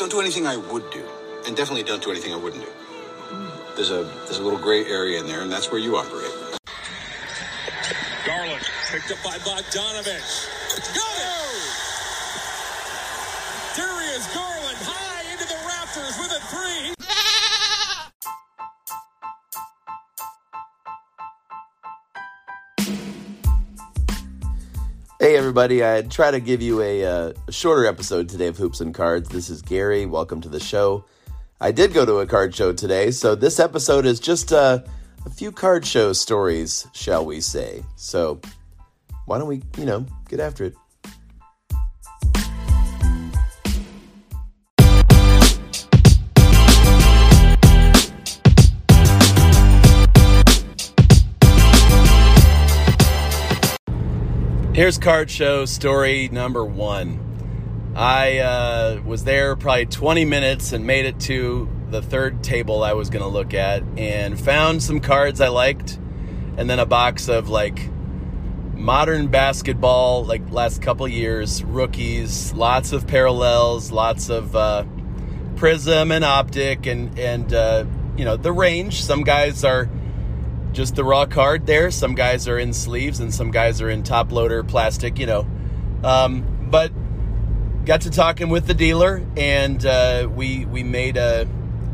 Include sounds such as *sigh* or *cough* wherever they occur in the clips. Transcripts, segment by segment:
don't do anything I would do, and definitely don't do anything I wouldn't do. There's a there's a little gray area in there, and that's where you operate. Garland picked up by Bogdanovich. Got it! Darius Garland high into the rafters with a three. Hey everybody, I try to give you a, uh, a shorter episode today of Hoops and Cards. This is Gary. Welcome to the show. I did go to a card show today, so this episode is just uh, a few card show stories, shall we say. So why don't we, you know, get after it? Here's card show story number one. I uh, was there probably 20 minutes and made it to the third table I was going to look at and found some cards I liked and then a box of like modern basketball, like last couple years, rookies, lots of parallels, lots of uh, prism and optic and, and uh, you know, the range. Some guys are just the raw card there. Some guys are in sleeves and some guys are in top loader plastic, you know. Um, but got to talking with the dealer and uh, we we made a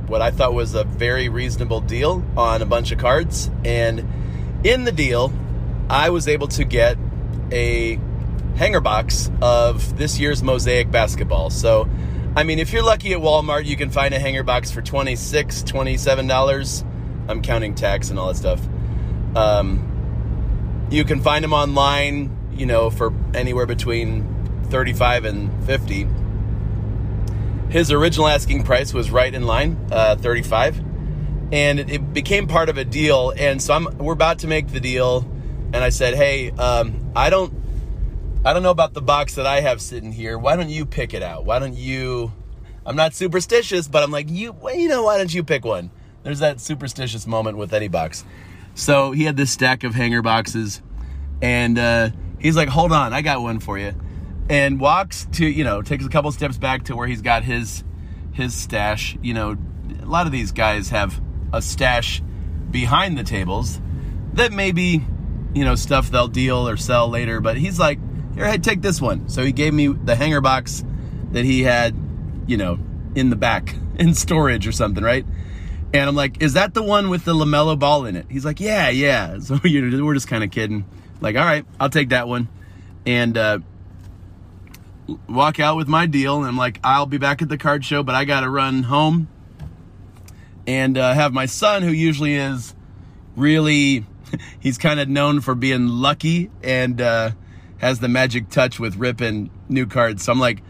what I thought was a very reasonable deal on a bunch of cards. And in the deal, I was able to get a hanger box of this year's Mosaic basketball. So, I mean, if you're lucky at Walmart, you can find a hanger box for $26, $27. I'm counting tax and all that stuff. Um, you can find them online, you know, for anywhere between 35 and 50. His original asking price was right in line, uh, 35, and it, became part of a deal. And so I'm, we're about to make the deal, and I said, "Hey, um, I don't, I don't know about the box that I have sitting here. Why don't you pick it out? Why don't you?" I'm not superstitious, but I'm like, you, well, you know, why don't you pick one? There's that superstitious moment with any box. So he had this stack of hanger boxes, and uh, he's like, "Hold on, I got one for you," and walks to you know takes a couple steps back to where he's got his his stash. You know, a lot of these guys have a stash behind the tables that maybe you know stuff they'll deal or sell later. But he's like, "Here, hey, take this one." So he gave me the hanger box that he had, you know, in the back *laughs* in storage or something, right? And I'm like, is that the one with the LaMelo ball in it? He's like, yeah, yeah. *laughs* So we're just kind of kidding. Like, all right, I'll take that one. And uh, walk out with my deal. And I'm like, I'll be back at the card show, but I got to run home and uh, have my son, who usually is really, *laughs* he's kind of known for being lucky and uh, has the magic touch with ripping new cards. So I'm like,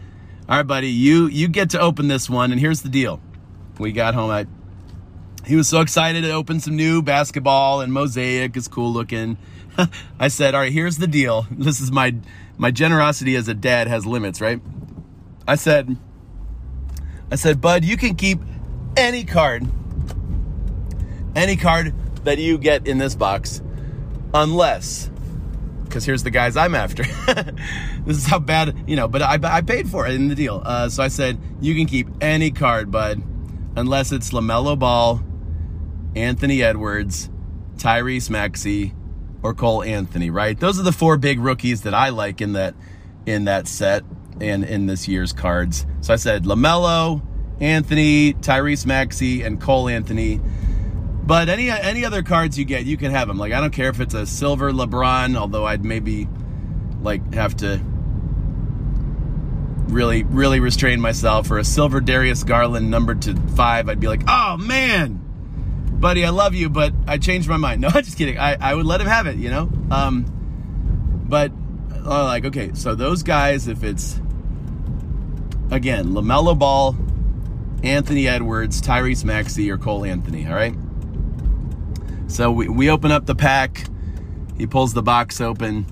all right, buddy, you you get to open this one. And here's the deal. We got home. I he was so excited to open some new basketball and mosaic is cool looking. *laughs* I said, "All right, here's the deal. This is my my generosity as a dad has limits, right?" I said, "I said, Bud, you can keep any card, any card that you get in this box, unless." Because here's the guys I'm after. *laughs* this is how bad, you know, but I, I paid for it in the deal. Uh, so I said, you can keep any card, bud, unless it's LaMelo Ball, Anthony Edwards, Tyrese Maxey, or Cole Anthony, right? Those are the four big rookies that I like in that in that set and in this year's cards. So I said LaMelo, Anthony, Tyrese Maxey, and Cole Anthony. But any any other cards you get, you can have them. Like I don't care if it's a silver LeBron, although I'd maybe like have to really really restrain myself or a silver Darius Garland numbered to 5, I'd be like, "Oh man, buddy, I love you, but I changed my mind. *laughs* No, I'm just kidding. I, I would let him have it, you know? Um, but, uh, like, okay, so those guys, if it's, again, LaMelo Ball, Anthony Edwards, Tyrese Maxey, or Cole Anthony, all right? So we, we open up the pack. He pulls the box open.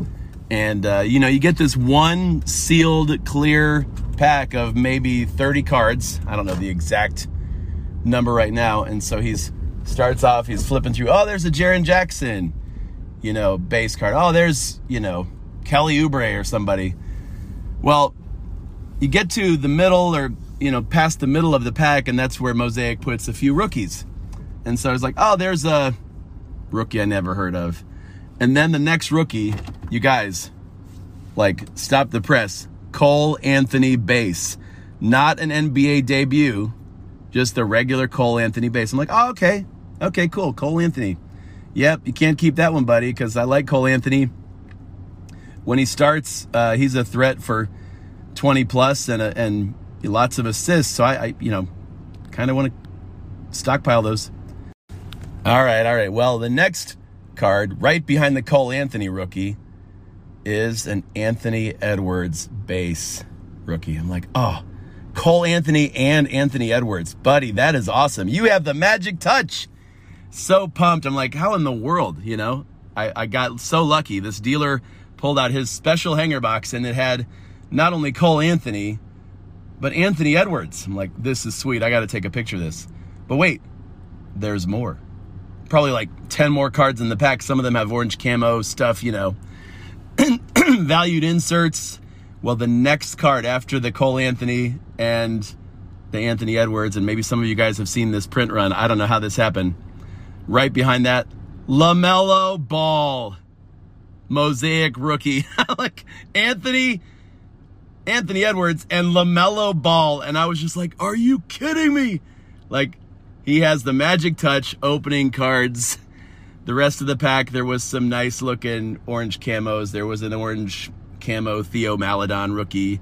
And, uh, you know, you get this one sealed, clear pack of maybe 30 cards. I don't know the exact number right now. And so he's starts off, he's flipping through. Oh, there's a Jaren Jackson, you know, base card. Oh, there's, you know, Kelly Oubre or somebody. Well, you get to the middle or you know, past the middle of the pack, and that's where Mosaic puts a few rookies. And so I was like, oh, there's a rookie I never heard of. And then the next rookie, you guys, like, stop the press. Cole Anthony Base. Not an NBA debut, just a regular Cole Anthony Base. I'm like, oh, okay. Okay, cool. Cole Anthony. Yep, you can't keep that one, buddy, because I like Cole Anthony. When he starts, uh, he's a threat for 20 plus and, a, and lots of assists. So I, I you know, kind of want to stockpile those. All right, all right. Well, the next card right behind the Cole Anthony rookie is an Anthony Edwards base rookie. I'm like, oh, Cole Anthony and Anthony Edwards. Buddy, that is awesome. You have the magic touch. So pumped. I'm like, how in the world, you know? I, I got so lucky. This dealer pulled out his special hanger box and it had not only Cole Anthony, but Anthony Edwards. I'm like, this is sweet. I got to take a picture of this. But wait, there's more. Probably like 10 more cards in the pack. Some of them have orange camo stuff, you know. *clears throat* Valued inserts. Well, the next card after the Cole Anthony and the Anthony Edwards, and maybe some of you guys have seen this print run. I don't know how this happened. Right behind that, LaMelo Ball. Mosaic rookie. *laughs* like Anthony Anthony Edwards and LaMelo Ball. And I was just like, are you kidding me? Like, he has the magic touch opening cards. The rest of the pack, there was some nice looking orange camos. There was an orange camo Theo Maledon rookie.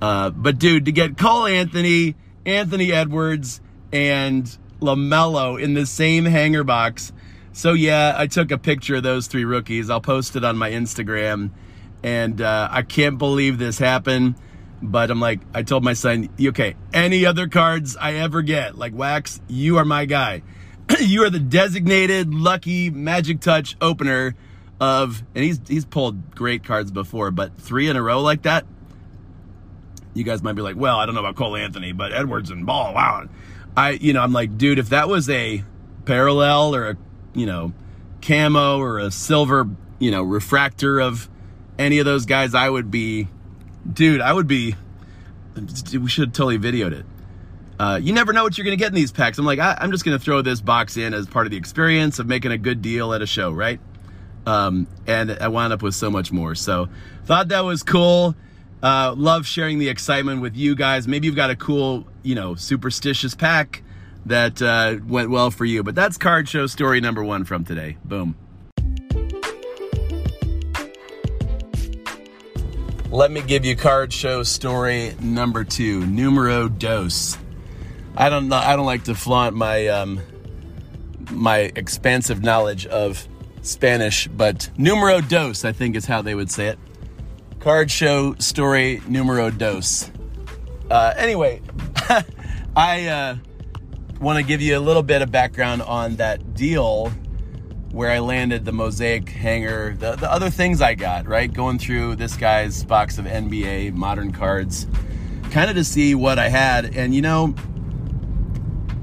Uh, but dude, to get Cole Anthony, Anthony Edwards, and LaMelo in the same hanger box. So yeah, I took a picture of those three rookies. I'll post it on my Instagram and uh, I can't believe this happened. But I'm like, I told my son, okay, any other cards I ever get, like Wax, you are my guy. *clears throat* you are the designated lucky magic touch opener of, and he's he's pulled great cards before, but three in a row like that. You guys might be like, well, I don't know about Cole Anthony, but Edwards and Ball, wow. I, you know, I'm like, dude, if that was a parallel or a, you know, camo or a silver, you know, refractor of any of those guys, I would be, dude, I would be. We should have totally videoed it. Uh, you never know what you're going to get in these packs. I'm like, I, am just going to throw this box in as part of the experience of making a good deal at a show, right? Um, and I wound up with so much more. So thought that was cool. Uh, love sharing the excitement with you guys. Maybe you've got a cool, you know, superstitious pack that uh, went well for you. But that's card show story number one from today. Boom. Let me give you card show story number two, numero dos. I don't know. I don't like to flaunt my um, my expansive knowledge of Spanish, but numero dos, I think is how they would say it. Card show story numero dos. Uh, anyway, *laughs* I uh, want to give you a little bit of background on that deal where I landed the mosaic hanger, the, the other things I got, right? Going through this guy's box of NBA modern cards, kind of to see what I had. And you know,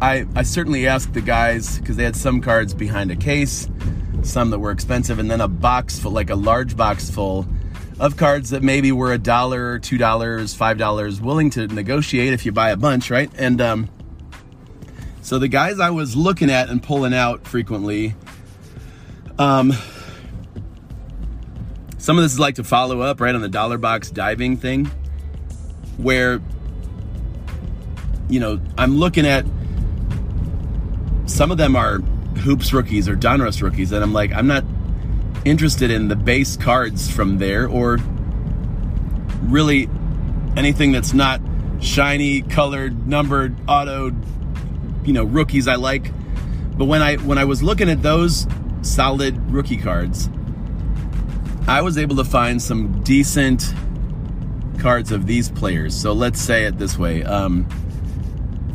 I, I certainly asked the guys because they had some cards behind a case, some that were expensive, and then a box full, like a large box full of cards that maybe were a dollar, two dollars, five dollars, willing to negotiate if you buy a bunch, right? And um, so the guys I was looking at and pulling out frequently um, some of this is like to follow up right on the dollar box diving thing, where you know I'm looking at some of them are hoops rookies or Donruss rookies, and I'm like I'm not interested in the base cards from there or really anything that's not shiny, colored, numbered, auto, you know, rookies I like. But when I when I was looking at those solid rookie cards, I was able to find some decent cards of these players. So let's say it this way. Um,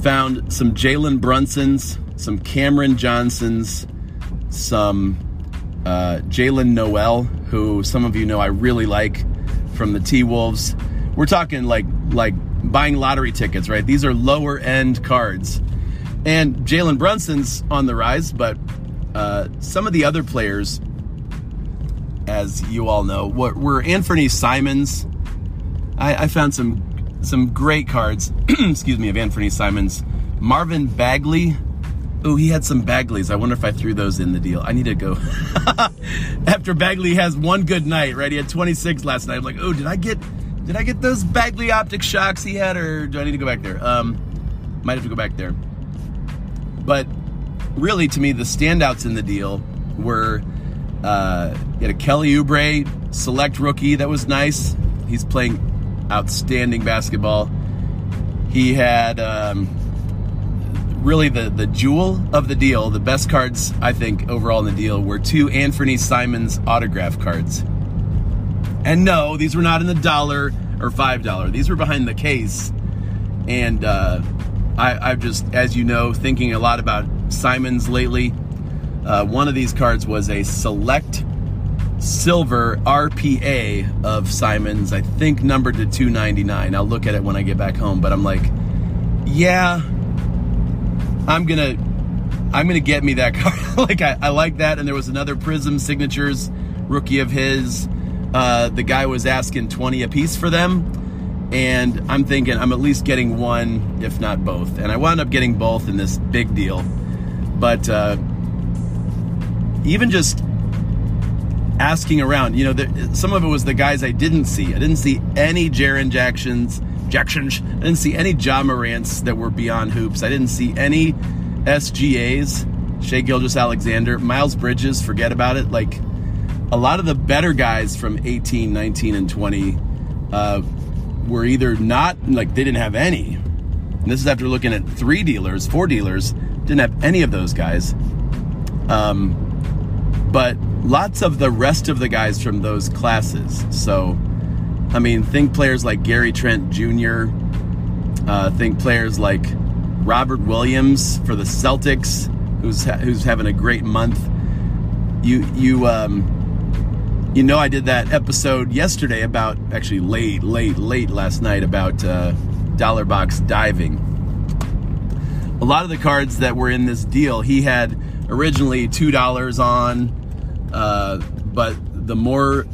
found some Jalen Brunsons, some Cameron Johnsons, some uh, Jaylen Nowell, who some of you know I really like from the T Wolves. We're talking like like buying lottery tickets, right? These are lower end cards. And Jalen Brunson's on the rise, but uh, some of the other players, as you all know, were, were Anfernee Simons. I, I found some some great cards. *clears throat* excuse me, of Anfernee Simons. Marvin Bagley. Oh, he had some Bagleys. I wonder if I threw those in the deal. I need to go. *laughs* After Bagley has one good night, right? He had 26 last night. I'm like, oh, did I get did I get those Bagley optic shocks he had, or do I need to go back there? Um, might have to go back there. But really, to me, the standouts in the deal were uh, you had a Kelly Oubre select rookie that was nice. He's playing outstanding basketball. He had um, really the the jewel of the deal. The best cards I think overall in the deal were two Anfernee Simons autograph cards. And no, these were not in the dollar or five dollar. These were behind the case. And uh, I, I've just, as you know, thinking a lot about Simons lately. Uh, one of these cards was a select silver RPA of Simons, I think numbered to 299. I'll look at it when I get back home, but I'm like, yeah, I'm gonna I'm gonna get me that *laughs* card. like I, I, like that. And there was another Prism Signatures rookie of his. Uh, the guy was asking 20 a piece for them. And I'm thinking I'm at least getting one, if not both. And I wound up getting both in this big deal. But uh, even just asking around, you know, some of it was the guys I didn't see. I didn't see any Jaren Jacksons, Jacksons. I didn't see any Ja Morants that were beyond hoops. I didn't see any SGAs, Shai Gilgeous-Alexander, Miles Bridges, forget about it. Like a lot of the better guys from 18, 19, and 20 uh, were either not, like they didn't have any. And this is after looking at three dealers, four dealers, didn't have any of those guys. Um, but lots of the rest of the guys from those classes. So, I mean, think players like Gary Trent Jr., uh, think players like Robert Williams for the Celtics, who's ha- who's having a great month. You you um, you know I did that episode yesterday about actually late late late last night about uh, dollar box diving. A lot of the cards that were in this deal, he had originally two dollars on, uh, but the more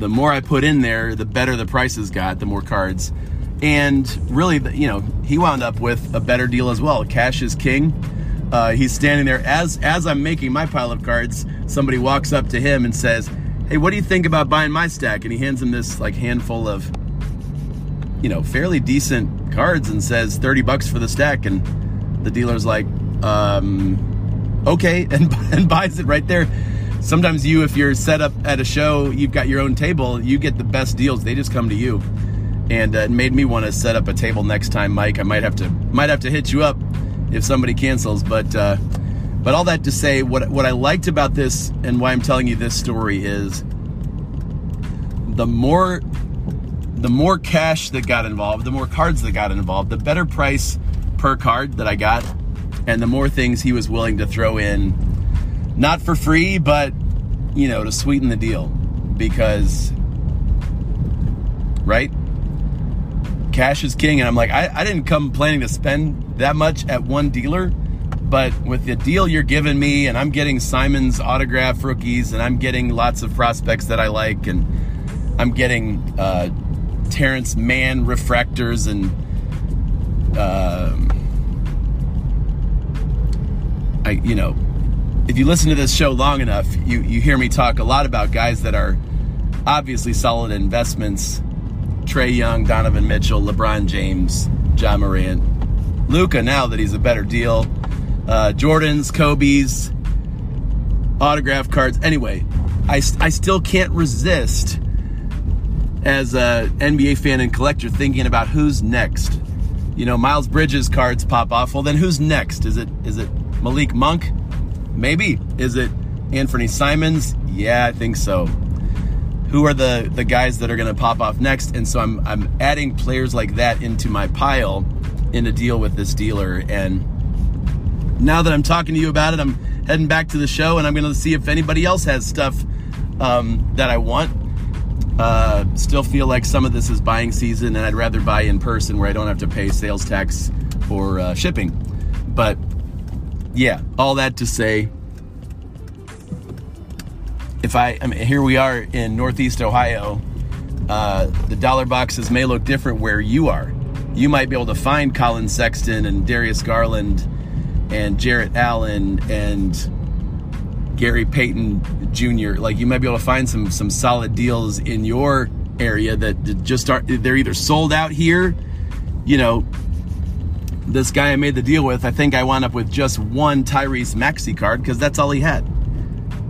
the more I put in there, the better the prices got. The more cards, and really, you know, he wound up with a better deal as well. Cash is king. Uh, he's standing there as as I'm making my pile of cards. Somebody walks up to him and says, "Hey, what do you think about buying my stack?" And he hands him this like handful of, you know, fairly decent cards and says thirty bucks for the stack. And the dealer's like, um, "Okay," *laughs* and and buys it right there. Sometimes you, if you're set up at a show, you've got your own table, you get the best deals. They just come to you and uh, it made me want to set up a table next time, Mike. I might have to might have to hit you up if somebody cancels, but uh, but all that to say, what what I liked about this and why I'm telling you this story is the more the more cash that got involved, the more cards that got involved, the better price per card that I got, and the more things he was willing to throw in, not for free, but you know, to sweeten the deal, because right cash is king. And I'm like, I, I didn't come planning to spend that much at one dealer, but with the deal you're giving me, and I'm getting Simons' autograph rookies, and I'm getting lots of prospects that I like, and I'm getting uh, Terance Mann refractors and. Uh, I, you know, if you listen to this show long enough, you, you hear me talk a lot about guys that are obviously solid investments Trae Young, Donovan Mitchell, LeBron James, Ja Morant, Luka, Now that he's a better deal, uh, Jordans, Kobe's, autograph cards. Anyway, I, I still can't resist as a NBA fan and collector thinking about who's next. You know, Miles Bridges cards pop off. Well, then who's next? Is it is it Malik Monk? Maybe. Is it Anfernee Simons? Yeah, I think so. Who are the the guys that are going to pop off next? And so I'm I'm adding players like that into my pile in a deal with this dealer. And now that I'm talking to you about it I'm heading back to the show and I'm going to see if anybody else has stuff um, that I want. Uh, still feel like some of this is buying season and I'd rather buy in person where I don't have to pay sales tax or uh, shipping. But yeah all that to say if I, I mean, here we are in Northeast Ohio. uh, the dollar boxes may look different where you are. You might be able to find Collin Sexton and Darius Garland and Jarrett Allen and Gary Payton Jr. Like you might be able to find some some solid deals in your area that just aren't. They're either sold out here, you know. This guy I made the deal with, I think I wound up with just one Tyrese Maxey card because that's all he had.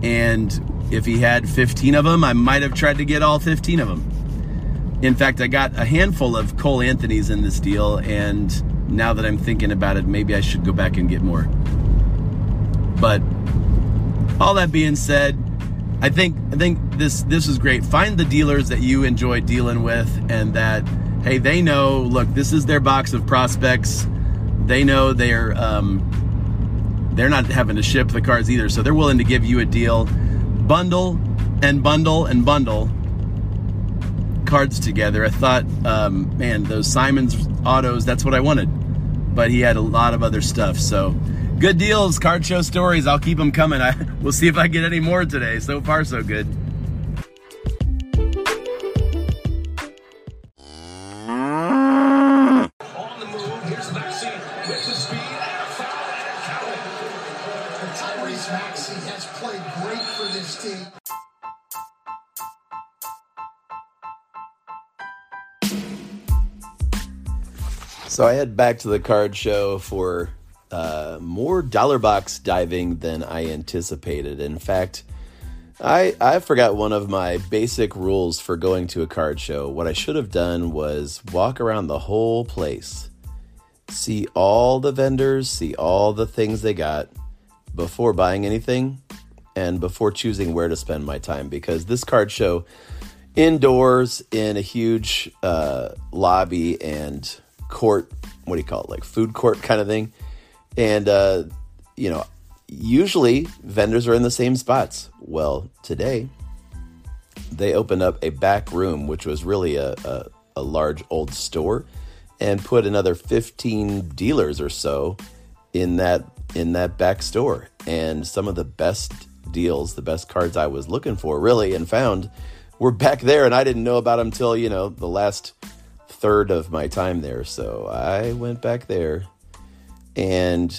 And if he had 15 of them, I might have tried to get all 15 of them. In fact, I got a handful of Cole Anthony's in this deal, and now that I'm thinking about it, maybe I should go back and get more. But all that being said, I think I think this this is great. Find the dealers that you enjoy dealing with, and that hey, they know. Look, this is their box of prospects. They know they're um, they're not having to ship the cards either, so they're willing to give you a deal. Bundle and bundle and bundle cards together. I thought, um, man, those Simons' autos, that's what I wanted. But he had a lot of other stuff. So good deals, card show stories. I'll keep them coming. I, *laughs* we'll see if I get any more today. So far, so good. So I head back to the card show for uh, more dollar box diving than I anticipated. In fact, I I forgot one of my basic rules for going to a card show. What I should have done was walk around the whole place, see all the vendors, see all the things they got before buying anything and before choosing where to spend my time because this card show indoors in a huge uh, lobby and court what do you call it like food court kind of thing. And uh, you know usually vendors are in the same spots. Well today they opened up a back room which was really a, a, a large old store and put another 15 dealers or so in that in that back store. And some of the best deals the best cards i was looking for really and found were back there and i didn't know about them till you know the last third of my time there so i went back there. And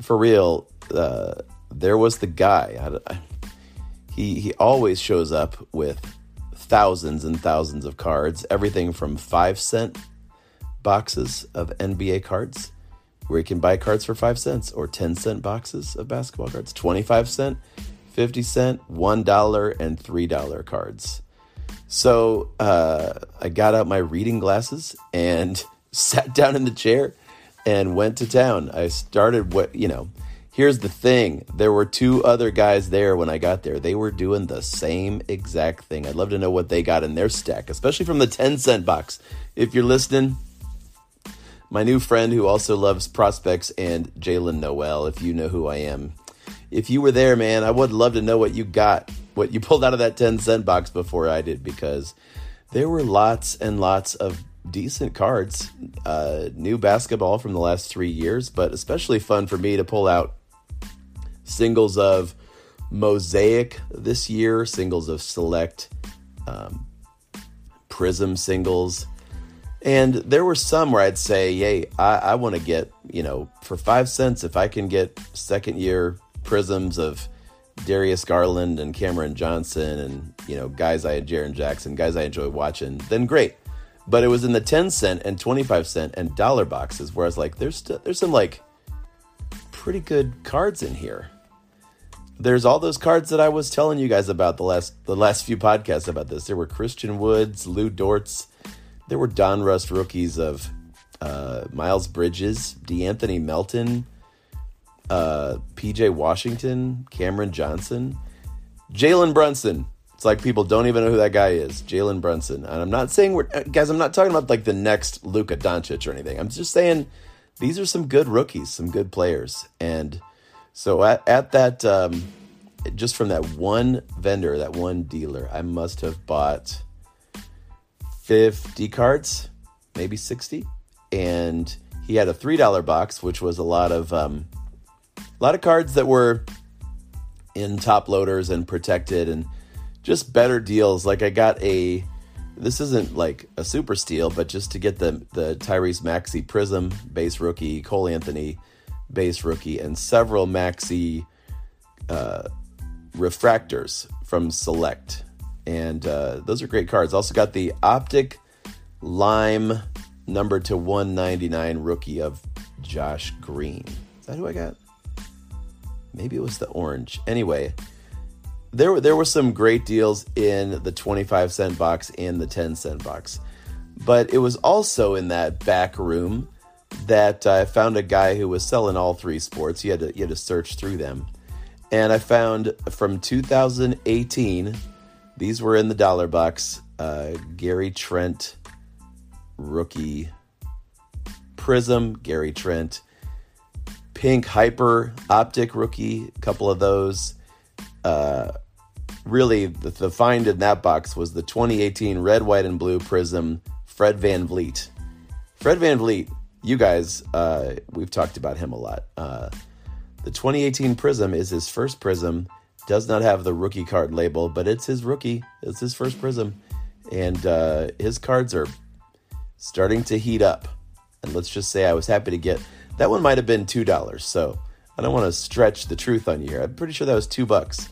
for real uh, there was the guy I, I, he he always shows up with thousands and thousands of cards everything from five cent boxes of nba cards where you can buy cards for five cents or 10 cent boxes of basketball cards 25 cent 50 cent one dollar and three dollar cards so uh, i got out my reading glasses and *laughs* sat down in the chair and went to town. I started what you know here's the thing. There were two other guys there when i got there. They were doing the same exact thing. I'd love to know what they got in their stack especially from the 10 cent box. If you're listening my new friend who also loves prospects and Jaylen Nowell, if you know who I am. If you were there, man, I would love to know what you got, what you pulled out of that 10 cent box before I did, because there were lots and lots of decent cards. Uh, new basketball from the last three years, but especially fun for me to pull out singles of Mosaic this year, singles of Select, um, Prism singles. And there were some where I'd say, "Yay, I, I want to get you know for five cents if I can get second year prisms of Darius Garland and Cameron Johnson and you know guys I had Jaren Jackson, guys I enjoy watching, then great." But it was in the ten cent and twenty five cent and dollar boxes where I was like, "There's st- there's some like pretty good cards in here." There's all those cards that I was telling you guys about the last the last few podcasts about this. There were Christian Woods, Lu Dorts there were Donruss rookies of uh, Miles Bridges, De'Anthony Melton, uh, PJ Washington, Cameron Johnson, Jalen Brunson. It's like people don't even know who that guy is, Jalen Brunson. And I'm not saying we're guys. I'm not talking about like the next Luka Doncic or anything. I'm just saying these are some good rookies, some good players. And so at, at that, um, just from that one vendor, that one dealer, I must have bought 50 cards, maybe 60. And he had a $3 box, which was a lot of um, a lot of cards that were in top loaders and protected and just better deals. Like I got a this isn't like a super steal, but just to get the the Tyrese Maxey Prism base rookie, Cole Anthony base rookie, and several Maxey uh, refractors from Select, and uh, those are great cards. Also got the Optic Lime number to 199 rookie of Josh Green. Is that who I got? Maybe it was the orange. Anyway, there were there were some great deals in the 25 cent box and the 10 cent box. But it was also in that back room that I found a guy who was selling all three sports. You had to you had to search through them. And I found from 2018, these were in the dollar box, uh, Gary Trent rookie Prism, Gary Trent, Pink Hyper Optic rookie, a couple of those. Uh, really, the, the find in that box was the 2018 Red, White, and Blue Prism Fred VanVleet. Fred VanVleet, you guys, uh, we've talked about him a lot. Uh, the 2018 Prism is his first Prism. Does not have the rookie card label, but it's his rookie. It's his first Prism. And uh, his cards are starting to heat up. And let's just say I was happy to get that one might have been two dollars. So I don't want to stretch the truth on you here. I'm pretty sure that was two bucks.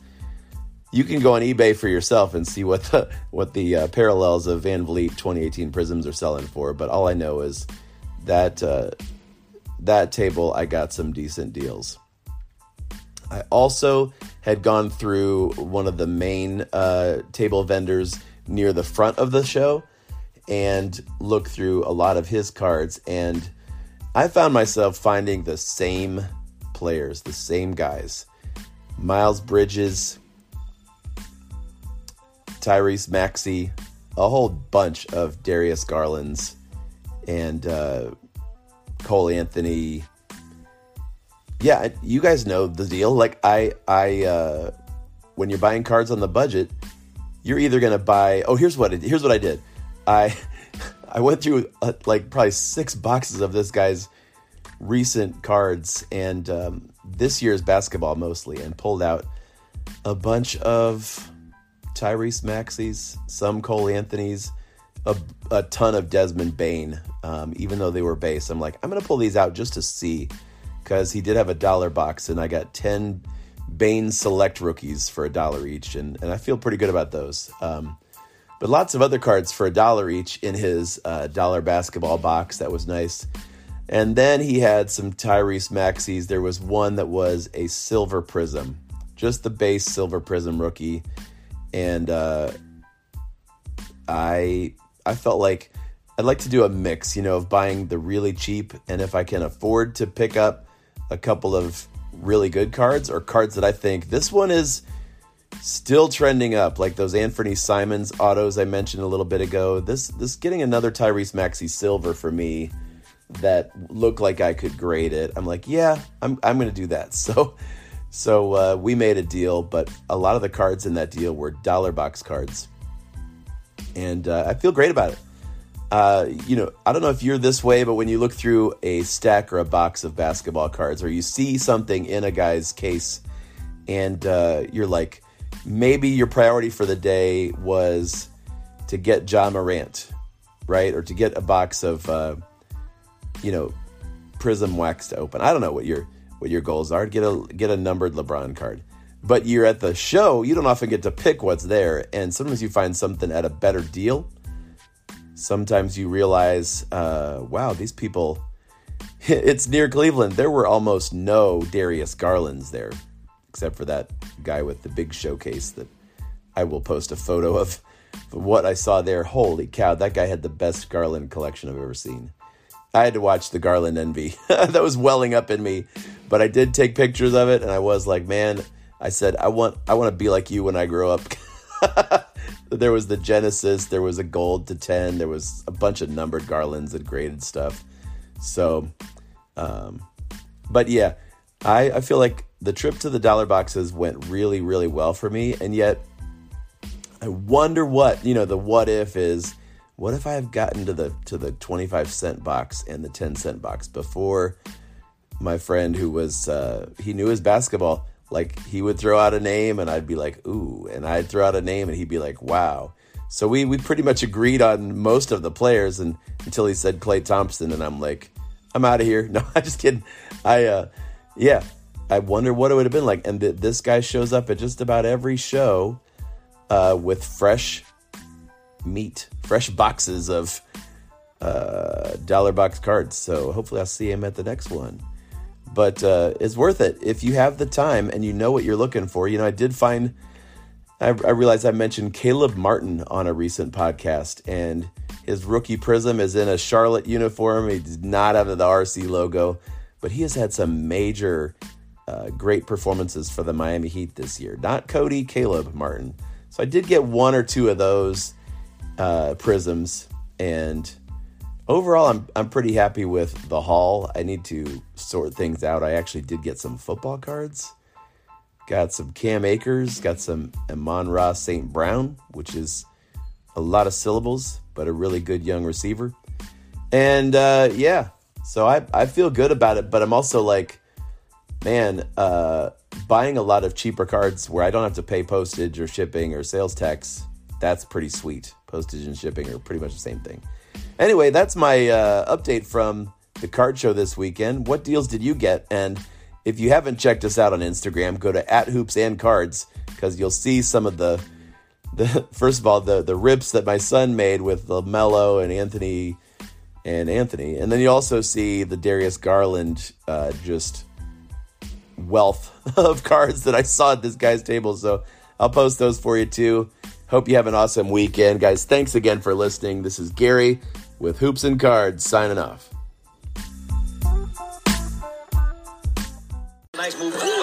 You can go on eBay for yourself and see what the what the uh, parallels of VanVleet 2018 Prisms are selling for. But all I know is that uh, that table I got some decent deals. I also had gone through one of the main uh, table vendors near the front of the show and looked through a lot of his cards and I found myself finding the same players, the same guys. Miles Bridges, Tyrese Maxey, a whole bunch of Darius Garlands and uh, Cole Anthony. Yeah, you guys know the deal. Like I, I, uh, when you're buying cards on the budget, you're either gonna buy. Oh, here's what here's what I did. I I went through uh, like probably six boxes of this guy's recent cards and um, this year's basketball mostly, and pulled out a bunch of Tyrese Maxey's, some Cole Anthony's, a, a ton of Desmond Bane. Um, even though they were base, I'm like, I'm gonna pull these out just to see, because he did have a dollar box, and I got ten Bane Select rookies for a dollar each, and and I feel pretty good about those. Um, but lots of other cards for a dollar each in his uh, dollar basketball box. That was nice. And then he had some Tyrese Maxey's. There was one that was a silver prism, just the base silver prism rookie. And uh, I I felt like I'd like to do a mix, you know, of buying the really cheap and if I can afford to pick up a couple of really good cards or cards that I think this one is still trending up, like those Anfernee Simons autos I mentioned a little bit ago. This this getting another Tyrese Maxey silver for me that looked like I could grade it. I'm like, yeah, I'm I'm gonna do that. *laughs* So so uh, we made a deal, but a lot of the cards in that deal were dollar box cards, and uh, I feel great about it. Uh, you know, I don't know if you're this way, but when you look through a stack or a box of basketball cards, or you see something in a guy's case, and uh, you're like, maybe your priority for the day was to get Ja Morant, right? Or to get a box of, uh, you know, Prism Wax to open. I don't know what your what your goals are. Get a get a numbered LeBron card. But you're at the show, you don't often get to pick what's there, and sometimes you find something at a better deal. Sometimes you realize, uh, wow, these people. *laughs* It's near Cleveland. There were almost no Darius Garlands there except for that guy with the big showcase that I will post a photo of what I saw there. Holy cow, that guy had the best Garland collection I've ever seen. I had to watch the Garland envy. *laughs* that was welling up in me, but I did take pictures of it and I was like, man, I said I want I want to be like you when I grow up. *laughs* there was the Genesis, there was a gold to 10, there was a bunch of numbered garlands and graded stuff. So um but yeah, I I feel like the trip to the dollar boxes went really, really well for me. And yet, I wonder what, you know, the what if is what if I have gotten to the to the 25 cent box and the 10 cent box before my friend who was uh, he knew his basketball like he would throw out a name and I'd be like ooh and I'd throw out a name and he'd be like wow So we we pretty much agreed on most of the players, and until he said Klay Thompson, and I'm like, I'm out of here. *laughs* No, I'm just kidding. I uh, yeah, I wonder what it would have been like. And th- this guy shows up at just about every show uh, with fresh meat, fresh boxes of uh, dollar box cards. So hopefully I'll see him at the next one. But uh, it's worth it if you have the time and you know what you're looking for. You know, I did find, I, I realized I mentioned Caleb Martin on a recent podcast, and his rookie prism is in a Charlotte uniform. He does not have the RC logo, but he has had some major uh, great performances for the Miami Heat this year. Not Cody, Caleb Martin. So I did get one or two of those uh, prisms, and overall, I'm I'm pretty happy with the haul. I need to sort things out. I actually did get some football cards. Got some Cam Akers. Got some Amon-Ra St. Brown, which is a lot of syllables, but a really good young receiver. And uh, yeah, so I I feel good about it, but I'm also like, man, uh, buying a lot of cheaper cards where I don't have to pay postage or shipping or sales tax. That's pretty sweet. Postage and shipping are pretty much the same thing. Anyway, that's my uh, update from the card show this weekend. What deals did you get? And if you haven't checked us out on Instagram, go to at hoops and cards because you'll see some of the the *laughs* first of all the the rips that my son made with the LaMelo and Anthony and Anthony, and then you also see the Darius Garland uh, just wealth *laughs* of cards that I saw at this guy's table. So I'll post those for you too. Hope you have an awesome weekend, guys. Thanks again for listening. This is Gary with Hoops and Cards signing off. Nice move.